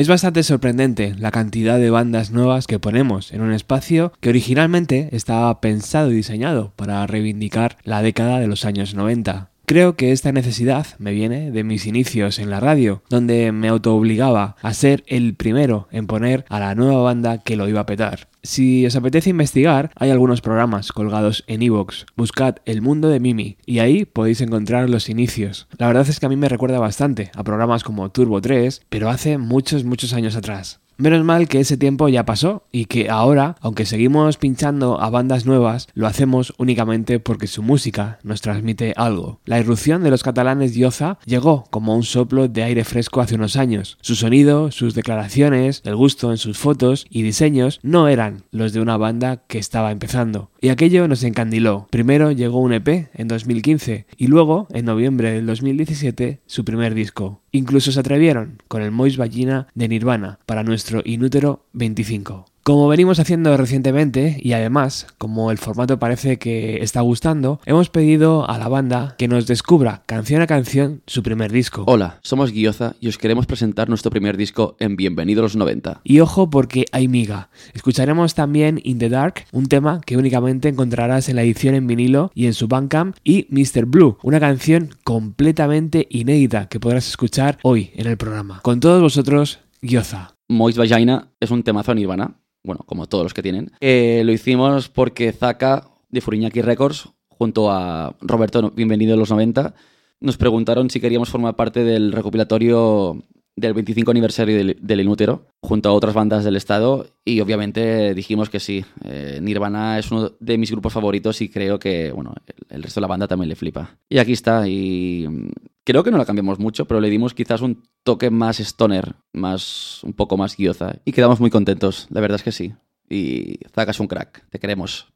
Es bastante sorprendente la cantidad de bandas nuevas que ponemos en un espacio que originalmente estaba pensado y diseñado para reivindicar la década de los años 90. Creo que esta necesidad me viene de mis inicios en la radio, donde me autoobligaba a ser el primero en poner a la nueva banda que lo iba a petar. Si os apetece investigar, hay algunos programas colgados en iVoox. Buscad El Mundo de Mimi y ahí podéis encontrar los inicios. La verdad es que a mí me recuerda bastante a programas como Turbo 3, pero hace muchos, muchos años atrás. Menos mal que ese tiempo ya pasó y que ahora, aunque seguimos pinchando a bandas nuevas, lo hacemos únicamente porque su música nos transmite algo. La irrupción de los catalanes Dioza llegó como un soplo de aire fresco hace unos años. Su sonido, sus declaraciones, el gusto en sus fotos y diseños no eran los de una banda que estaba empezando. Y aquello nos encandiló. Primero llegó un EP en 2015 y luego, en noviembre del 2017, su primer disco. Incluso se atrevieron con el Mois Ballina de Nirvana para nuestro Inútero 25. Como venimos haciendo recientemente, y además, como el formato parece que está gustando, hemos pedido a la banda que nos descubra canción a canción su primer disco. Hola, somos Guioza y os queremos presentar nuestro primer disco en Bienvenido a los 90. Y ojo porque hay miga. Escucharemos también In the Dark, un tema que únicamente encontrarás en la edición en vinilo y en su Bandcamp, y Mr. Blue, una canción completamente inédita que podrás escuchar hoy en el programa. Con todos vosotros, Guioza. Moist Vagina es un temazo Nirvana bueno, como todos los que tienen. Eh, lo hicimos porque Zaka, de Furiñaki Records, junto a Roberto, bienvenido a los 90, nos preguntaron si queríamos formar parte del recopilatorio del 25 aniversario del, Inútero, junto a otras bandas del estado, y obviamente dijimos que sí. Eh, Nirvana es uno de mis grupos favoritos y creo que, bueno, el, resto de la banda también le flipa. Y aquí está, y creo que no la cambiamos mucho, pero le dimos quizás un toque más stoner, más, un poco más guioza, y quedamos muy contentos, la verdad es que sí. Y Zaga es un crack, te queremos.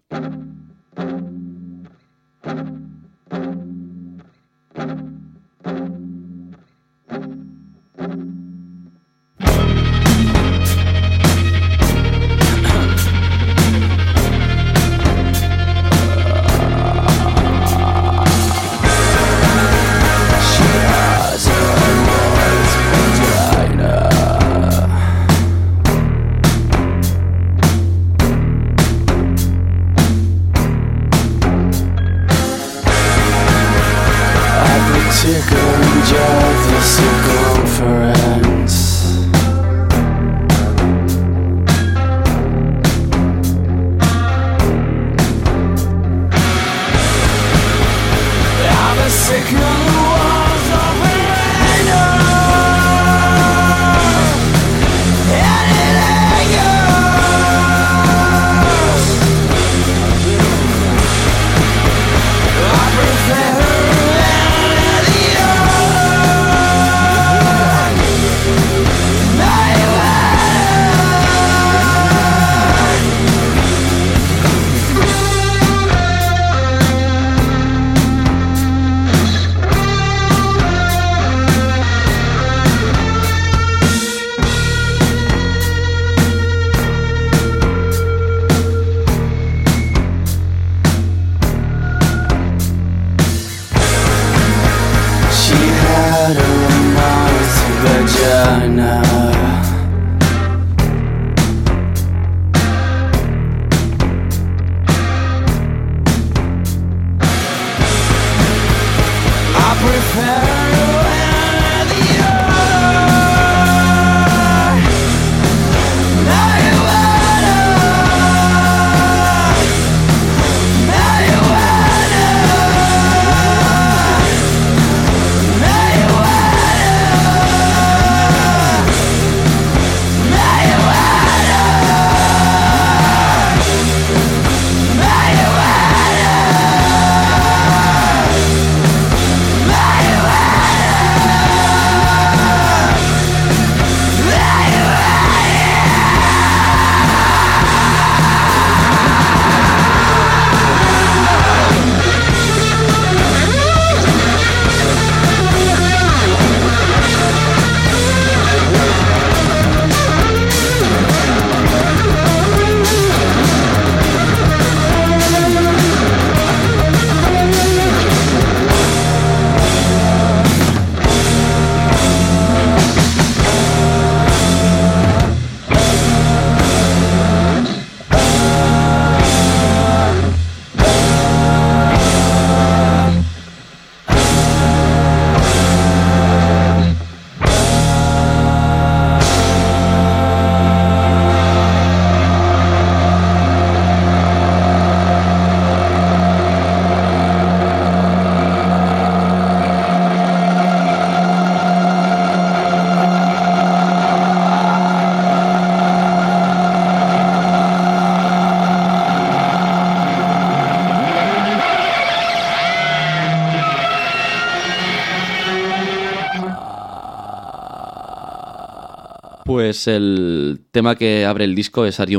Pues el tema que abre el disco es Are?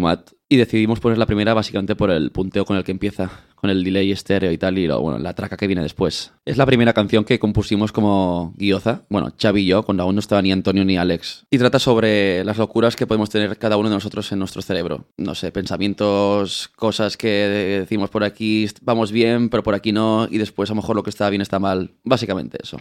Y decidimos poner la primera básicamente por el punteo con el que empieza, con el delay estéreo y tal, y la traca que viene después. Es la primera canción que compusimos como guioza, bueno, Xavi y yo, cuando aún no estaba ni Antonio ni Alex. Y trata sobre las locuras que podemos tener cada uno de nosotros en nuestro cerebro. No sé, pensamientos, cosas que decimos por aquí vamos bien, pero por aquí no, y después a lo mejor lo que está bien está mal. Básicamente eso.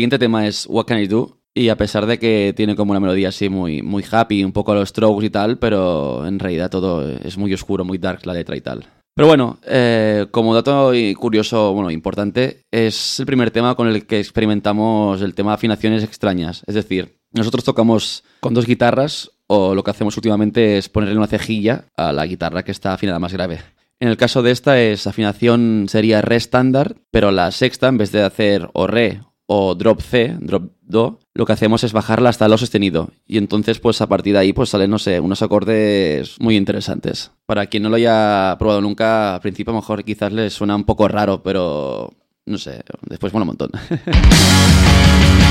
Siguiente tema es What Can I Do? Y a pesar de que tiene como una melodía así muy, muy happy, un poco a los strokes y tal, pero en realidad todo es muy oscuro, muy dark la letra y tal. Pero bueno, eh, como dato curioso, bueno, importante, es el primer tema con el que experimentamos el tema de afinaciones extrañas. Es decir, nosotros tocamos con dos guitarras o lo que hacemos últimamente es ponerle una cejilla a la guitarra que está afinada más grave. En el caso de esta es afinación sería re estándar, pero la sexta en vez de hacer o re o drop C, drop do, lo que hacemos es bajarla hasta lo sostenido. Y entonces, pues a partir de ahí, pues salen, no sé, unos acordes muy interesantes. Para quien no lo haya probado nunca, al principio a lo mejor quizás les suena un poco raro, pero no sé, después mola un montón.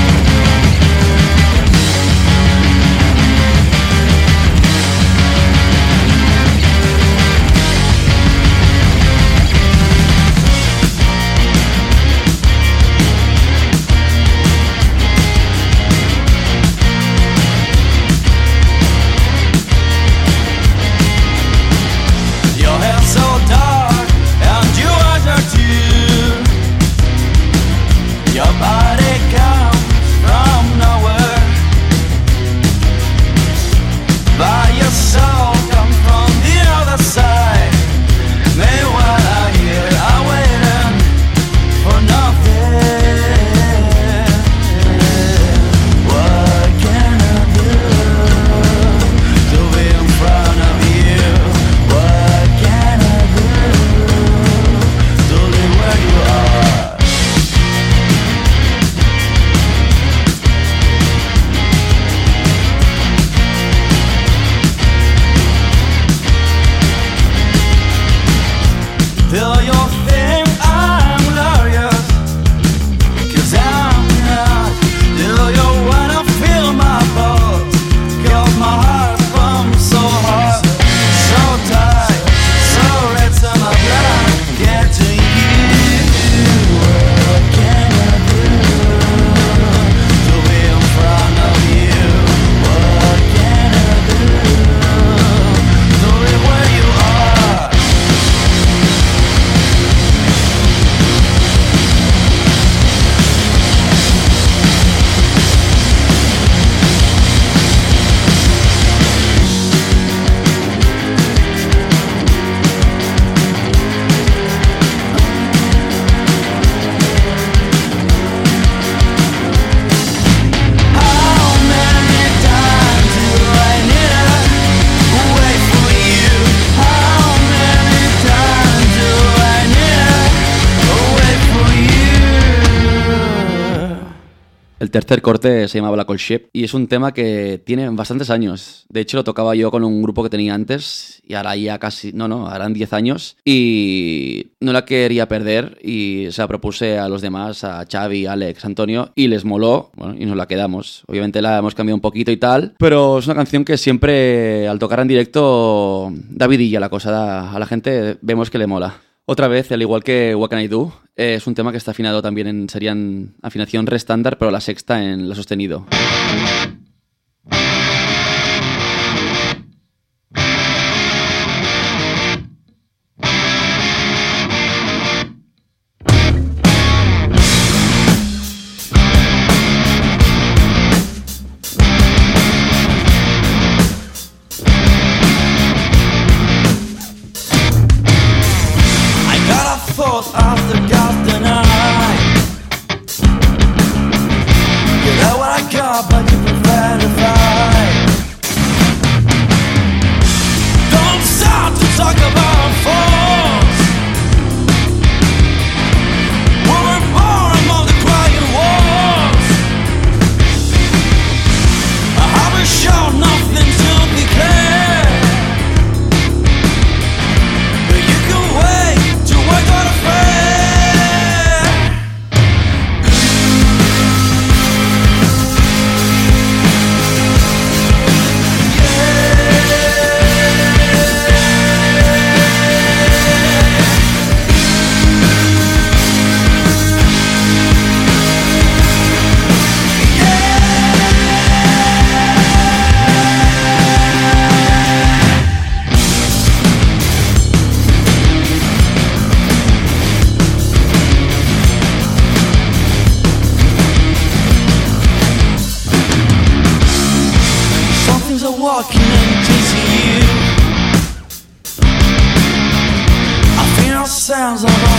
corte se llama Black Hole Ship y es un tema que tiene bastantes años. De hecho, lo tocaba yo con un grupo que tenía antes y ahora ya casi, no, no, harán 10 años y no la quería perder y se la propuse a los demás, a Xavi, Alex, Antonio y les moló bueno, y nos la quedamos. Obviamente la hemos cambiado un poquito y tal, pero es una canción que siempre al tocar en directo da vidilla la cosa, da- a la gente vemos que le mola. Otra vez, al igual que What Can I Do, eh, es un tema que está afinado también en, serían afinación re estándar, pero la sexta en la sostenido. Sounds of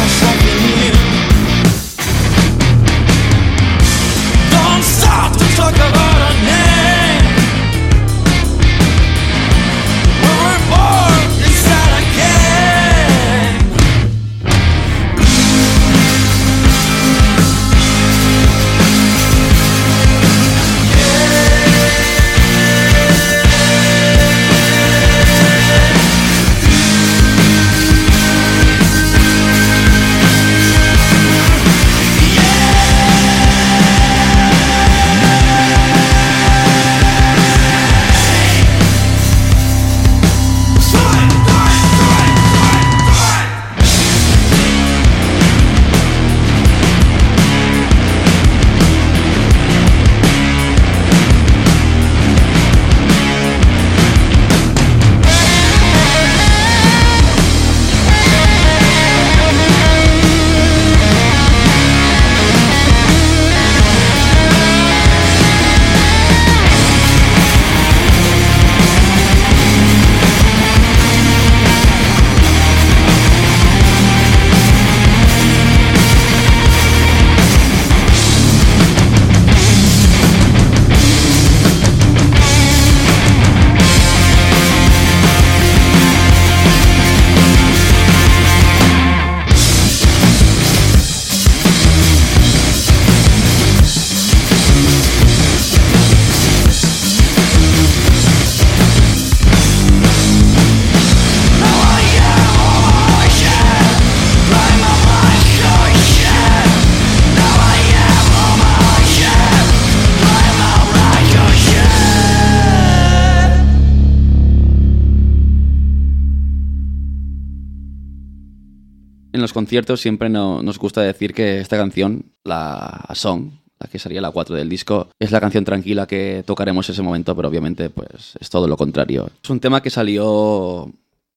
los conciertos siempre no- nos gusta decir que esta canción, la Song, la que sería la 4 del disco, es la canción tranquila que tocaremos ese momento, pero obviamente pues es todo lo contrario. Es un tema que salió,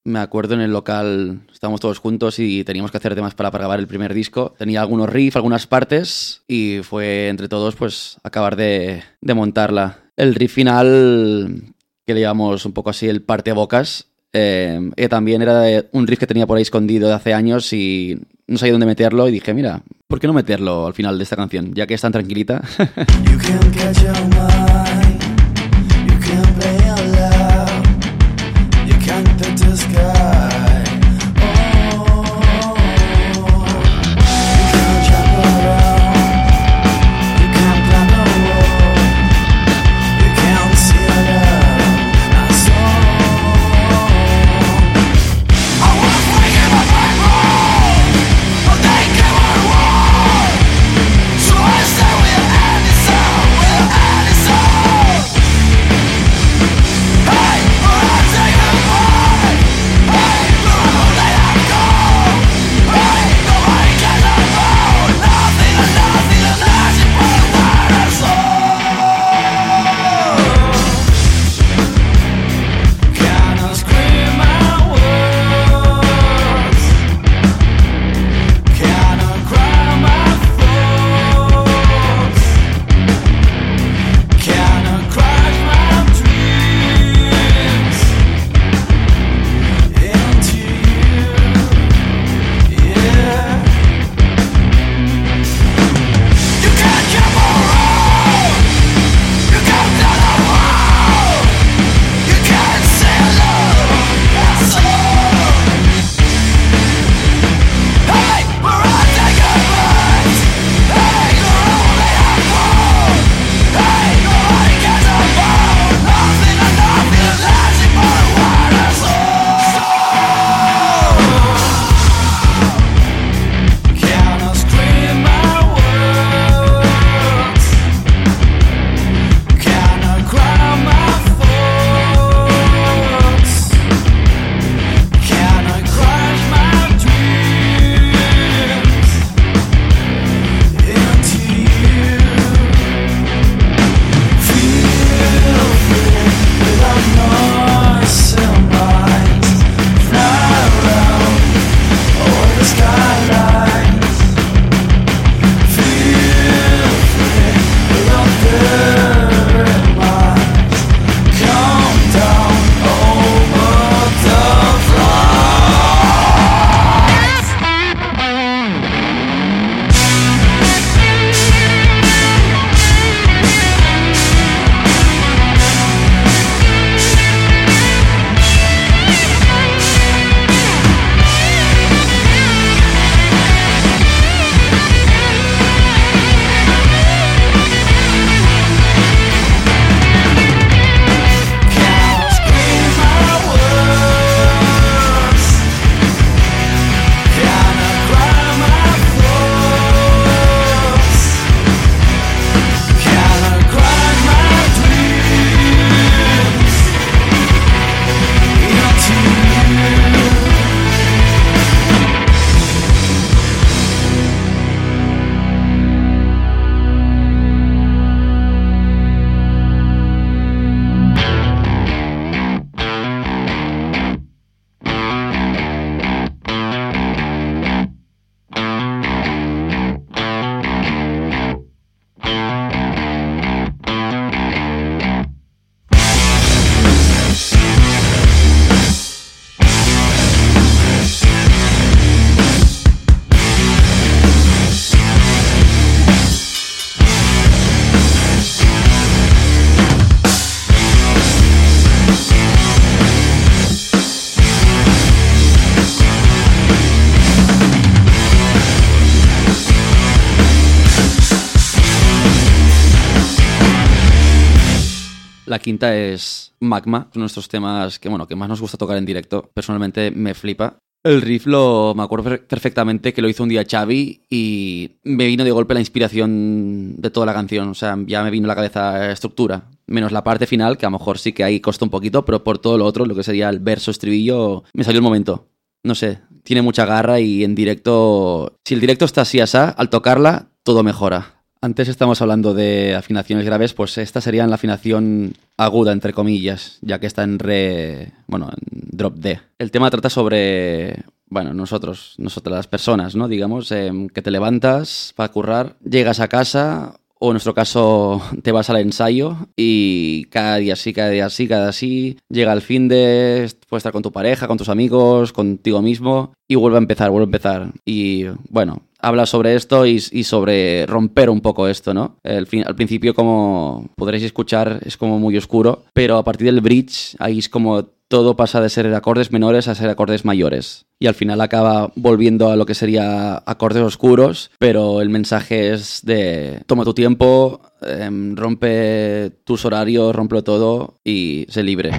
me acuerdo en el local, estábamos todos juntos y teníamos que hacer temas para grabar el primer disco. Tenía algunos riffs, algunas partes y fue entre todos pues acabar de, de montarla. El riff final, que le llamamos un poco así el parte bocas, eh, que también era un riff que tenía por ahí escondido de hace años y no sabía dónde meterlo y dije, mira, ¿por qué no meterlo al final de esta canción? Ya que es tan tranquilita. La quinta es Magma, nuestros temas que, bueno, que más nos gusta tocar en directo. Personalmente me flipa. El riff lo me acuerdo per- perfectamente que lo hizo un día Xavi y me vino de golpe la inspiración de toda la canción. O sea, ya me vino a la cabeza estructura. Menos la parte final, que a lo mejor sí que ahí costó un poquito, pero por todo lo otro, lo que sería el verso, estribillo, me salió el momento. No sé, tiene mucha garra y en directo, si el directo está así asá, al tocarla, todo mejora. Antes estamos hablando de afinaciones graves, pues esta sería la afinación aguda, entre comillas, ya que está en re. bueno, en drop D. El tema trata sobre. Bueno, nosotros, nosotras las personas, ¿no? Digamos, em, que te levantas para currar, llegas a casa, o en nuestro caso te vas al ensayo y cada día sí, cada día sí, cada sí, llega el fin de, puedes estar con tu pareja, con tus amigos, contigo mismo y vuelve a empezar, vuelve a empezar. Y bueno, habla sobre esto y, y sobre romper un poco esto, ¿no? El fin- al principio, como podréis escuchar, es como muy oscuro, pero a partir del bridge, ahí es como todo pasa de ser acordes menores a ser acordes mayores. Y al final acaba volviendo a lo que sería acordes oscuros, pero el mensaje es de toma tu tiempo, em, rompe tus horarios, rompe todo y sé libre.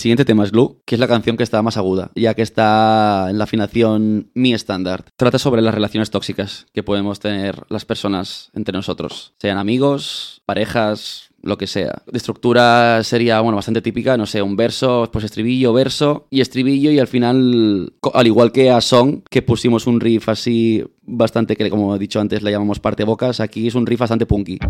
El siguiente tema es Glue, que es la canción que está más aguda, ya que está en la afinación mi estándar. Trata sobre las relaciones tóxicas que podemos tener las personas entre nosotros, sean amigos, parejas, lo que sea. De estructura sería, bueno, bastante típica, no sé, un verso, pues estribillo, verso y estribillo y al final, al igual que a Song, que pusimos un riff así bastante, que como he dicho antes le llamamos parte bocas, aquí es un riff bastante punky.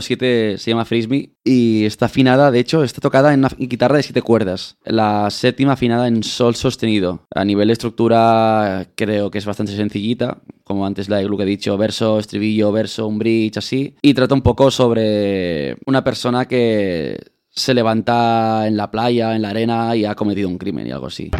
los siete se llama Frisbee y está afinada, de hecho, está tocada en una guitarra de siete cuerdas. La séptima afinada en sol sostenido. A nivel de estructura creo que es bastante sencillita, como antes la de Gluck he dicho, verso, estribillo, verso, un bridge, así. Y trata un poco sobre una persona que se levanta en la playa, en la arena y ha cometido un crimen y algo así.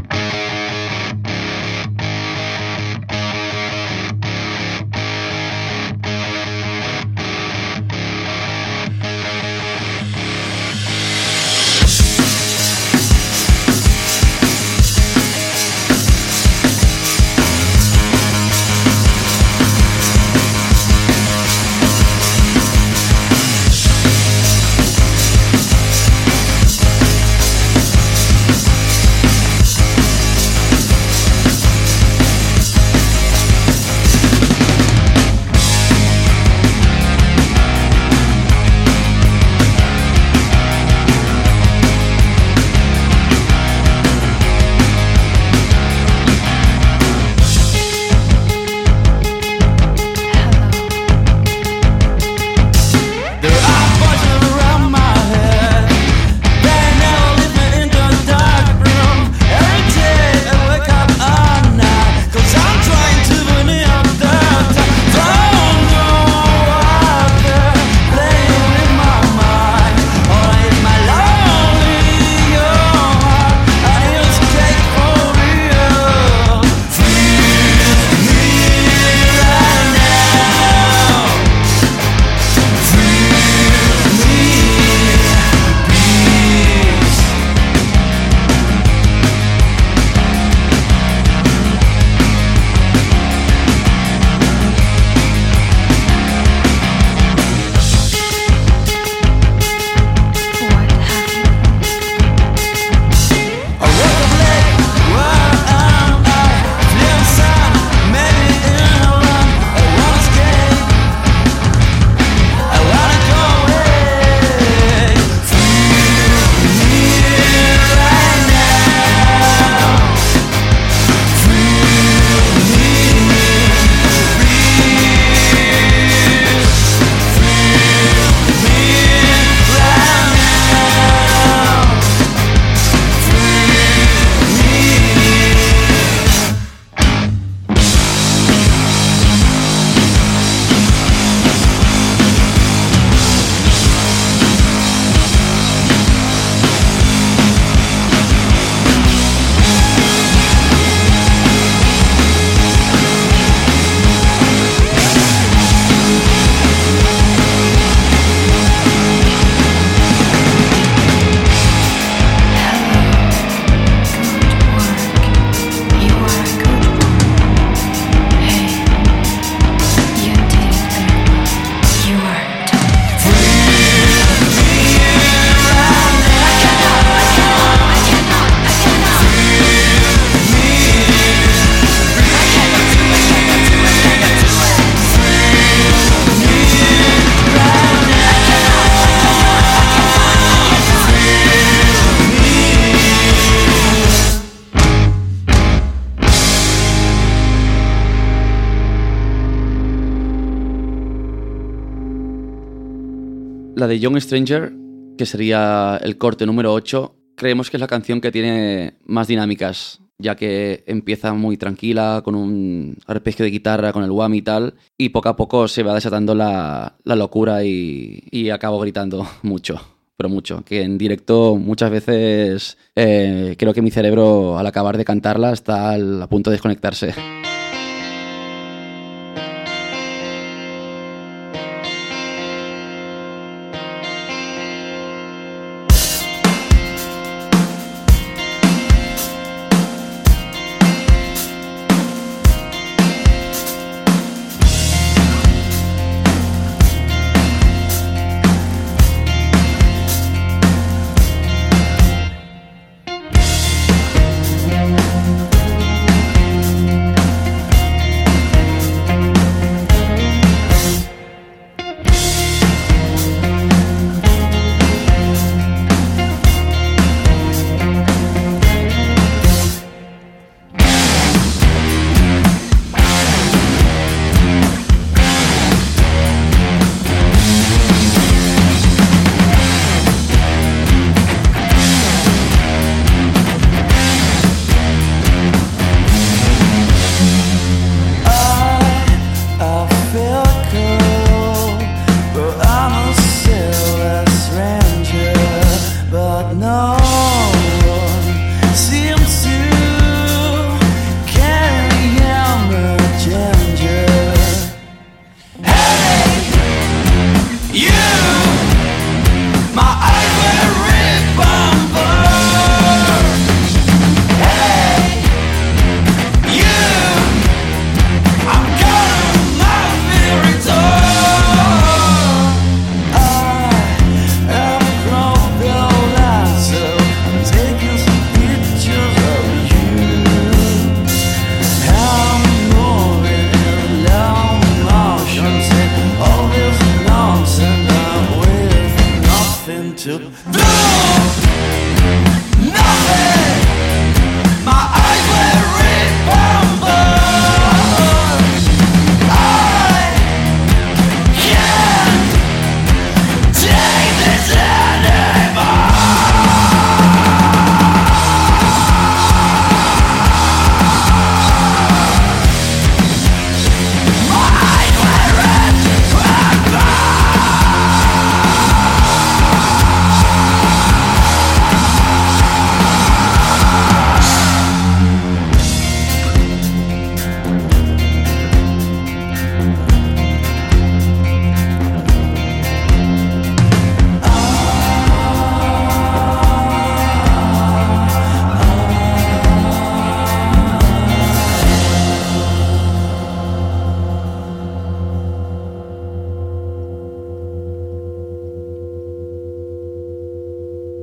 De Young Stranger, que sería el corte número 8, creemos que es la canción que tiene más dinámicas, ya que empieza muy tranquila, con un arpegio de guitarra, con el whammy y tal, y poco a poco se va desatando la, la locura y, y acabo gritando mucho, pero mucho, que en directo muchas veces eh, creo que mi cerebro al acabar de cantarla está a punto de desconectarse.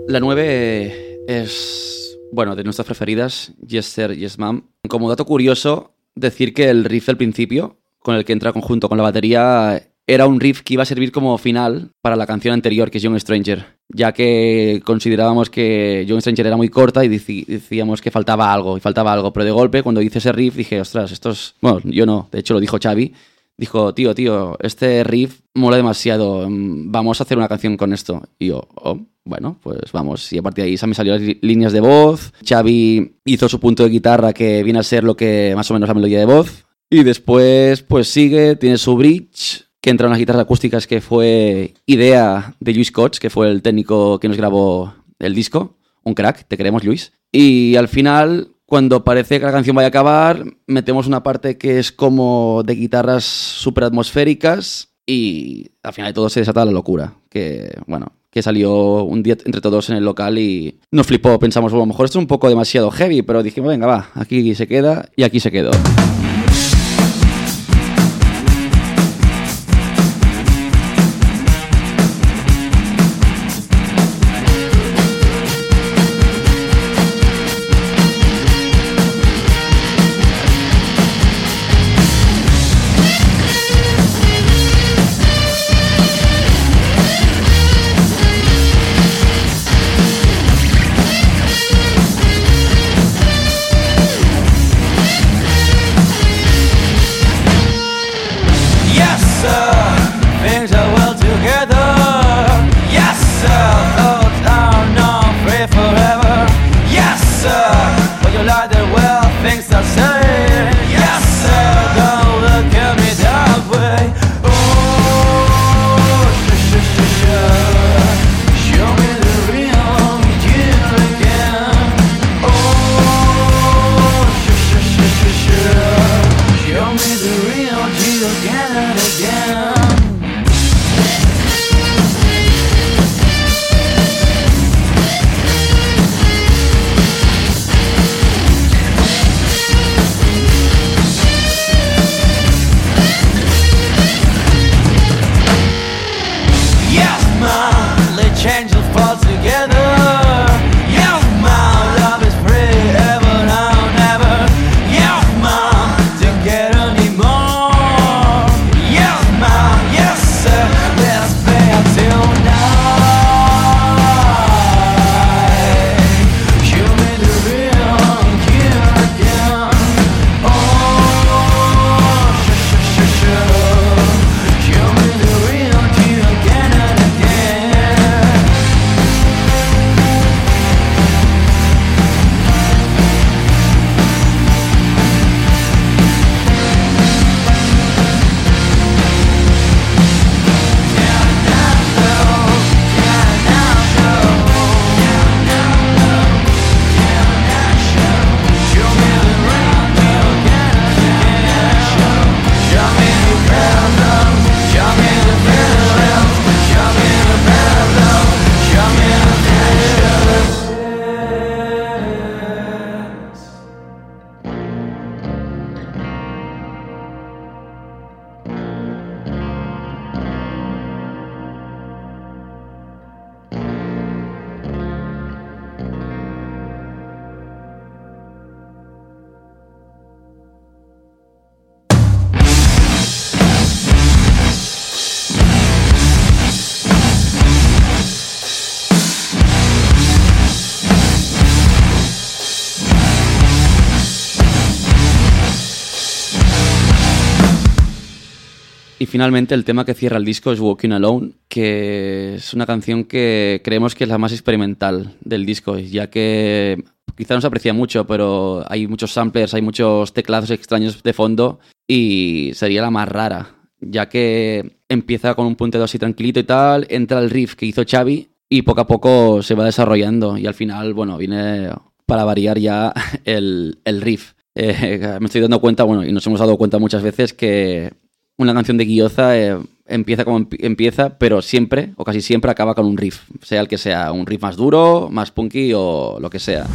La 9 es, bueno, de nuestras preferidas, Yes Sir, Yes Ma'am. Como dato curioso, decir que el riff del principio, con el que entra conjunto con la batería, era un riff que iba a servir como final para la canción anterior, que es Young Stranger, ya que considerábamos que Young Stranger era muy corta y decíamos que faltaba algo, y faltaba algo, pero de golpe, cuando hice ese riff, dije, ostras, esto es... Bueno, yo no, de hecho lo dijo Xavi, dijo, tío, tío, este riff mola demasiado, mm, vamos a hacer una canción con esto. Y yo, oh, bueno, pues vamos. Y a partir de ahí se me salieron las líneas de voz, Xavi hizo su punto de guitarra que viene a ser lo que más o menos la melodía de voz. Y después, pues sigue, tiene su bridge, que entra unas guitarras acústicas que fue idea de Luis Koch, que fue el técnico que nos grabó el disco. Un crack, te queremos, Luis. Y al final, cuando parece que la canción vaya a acabar, metemos una parte que es como de guitarras súper atmosféricas y al final de todo se desata la locura. Que, bueno, que salió un día entre todos en el local y nos flipó. Pensamos, bueno, a lo mejor esto es un poco demasiado heavy, pero dijimos, venga, va, aquí se queda y aquí se quedó. Finalmente el tema que cierra el disco es Walking Alone, que es una canción que creemos que es la más experimental del disco, ya que quizá no se aprecia mucho, pero hay muchos samplers, hay muchos teclados extraños de fondo y sería la más rara, ya que empieza con un punteo así tranquilito y tal, entra el riff que hizo Xavi y poco a poco se va desarrollando y al final, bueno, viene para variar ya el, el riff. Eh, me estoy dando cuenta, bueno, y nos hemos dado cuenta muchas veces que una canción de Guioza eh, empieza como empi- empieza, pero siempre, o casi siempre, acaba con un riff, sea el que sea, un riff más duro, más punky o lo que sea.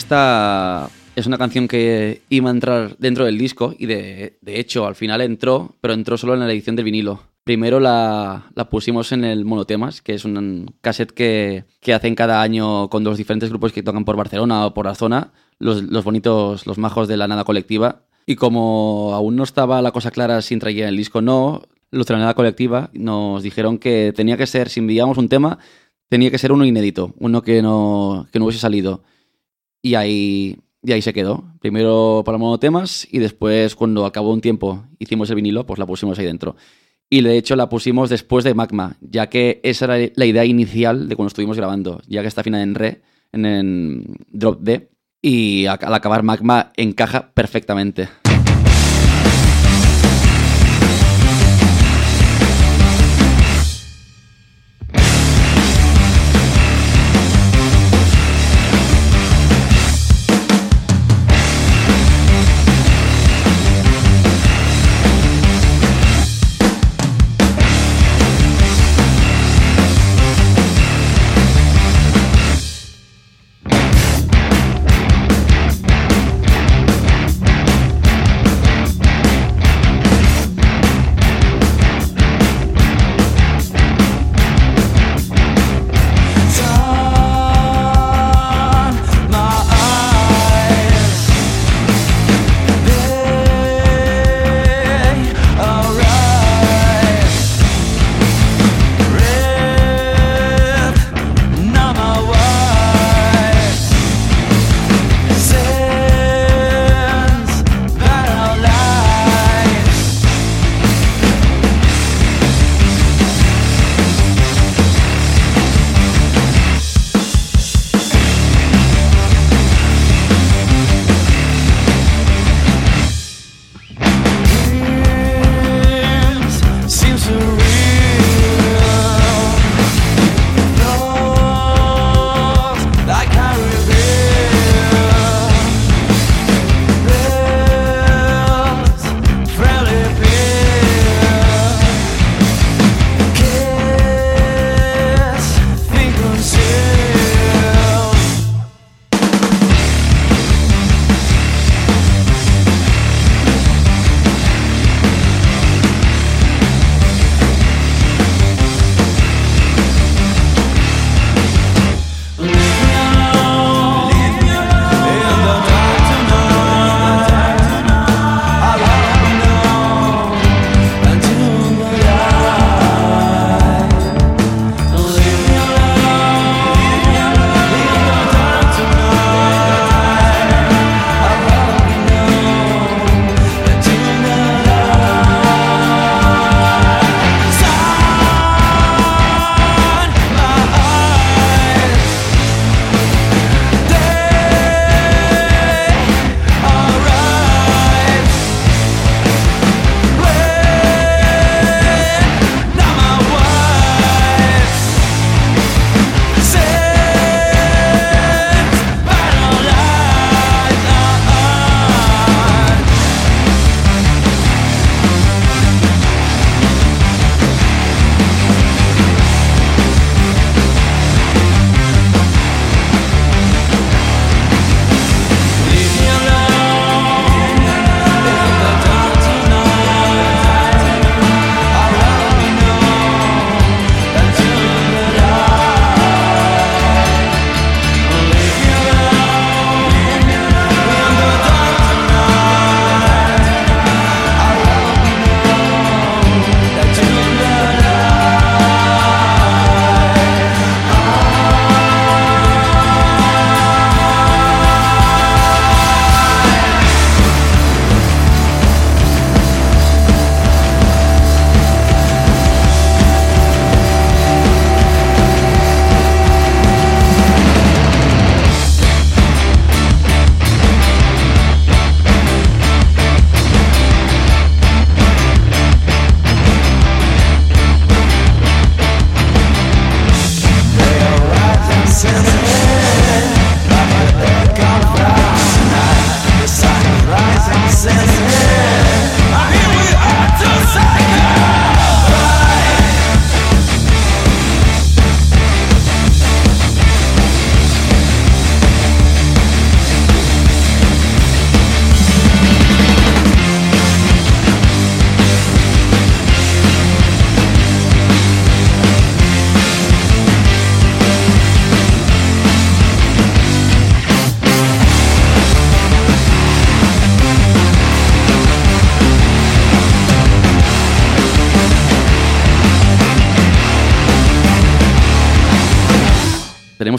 Esta es una canción que iba a entrar dentro del disco y de, de hecho al final entró, pero entró solo en la edición del vinilo. Primero la, la pusimos en el Monotemas, que es un cassette que, que hacen cada año con dos diferentes grupos que tocan por Barcelona o por la zona, los, los bonitos, los majos de la nada colectiva. Y como aún no estaba la cosa clara si entraría en el disco no, los de la nada colectiva nos dijeron que tenía que ser, si enviábamos un tema, tenía que ser uno inédito, uno que no, que no hubiese salido. Y ahí, y ahí se quedó. Primero para monotemas y después, cuando acabó un tiempo, hicimos el vinilo, pues la pusimos ahí dentro. Y de hecho la pusimos después de Magma, ya que esa era la idea inicial de cuando estuvimos grabando, ya que está afinada en Re, en, Drop D, y al acabar Magma encaja perfectamente.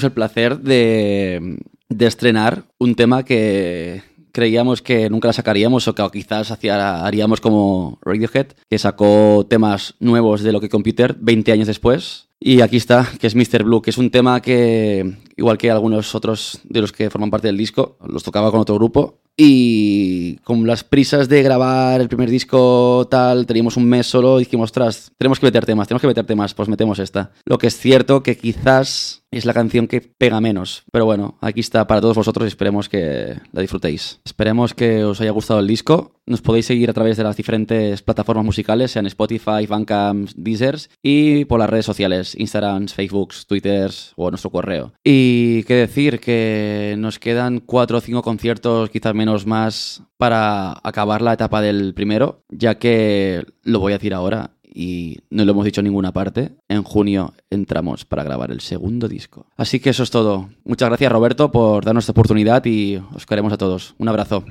El placer de, estrenar un tema que creíamos que nunca la sacaríamos o que quizás hacía- haríamos como Radiohead, que sacó temas nuevos de lo que Computer 20 años después. Y aquí está, que es Mr. Blue, que es un tema que, igual que algunos otros de los que forman parte del disco, los tocaba con otro grupo. Y con las prisas de grabar el primer disco tal, teníamos un mes solo dijimos, ostras, tenemos que meter temas, tenemos que meter temas, pues metemos esta. Lo que es cierto que quizás es la canción que pega menos. Pero bueno, aquí está para todos vosotros y esperemos que la disfrutéis. Esperemos que os haya gustado el disco. Nos podéis seguir a través de las diferentes plataformas musicales, sean Spotify, Bandcamp, Deezer y por las redes sociales, Instagram, Facebook, Twitter o nuestro correo. Y qué decir, que nos quedan cuatro o cinco conciertos, quizás menos más, para acabar la etapa del primero, ya que lo voy a decir ahora y no lo hemos dicho en ninguna parte. En junio entramos para grabar el segundo disco. Así que eso es todo. Muchas gracias Roberto por darnos esta oportunidad y os queremos a todos. Un abrazo.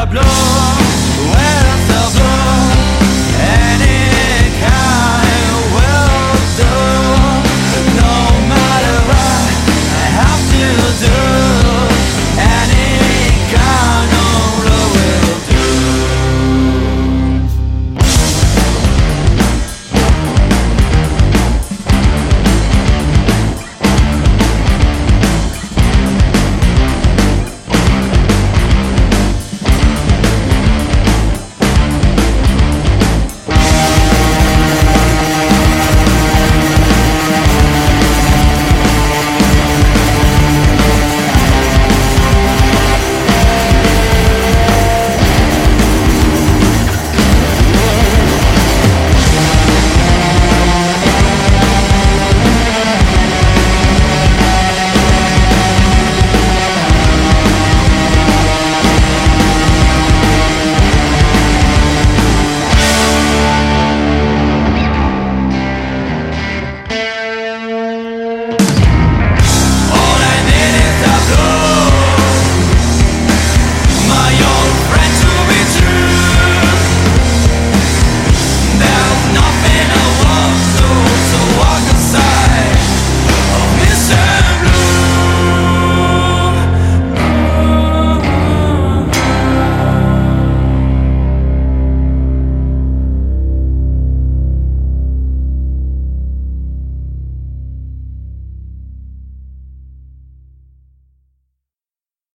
tableau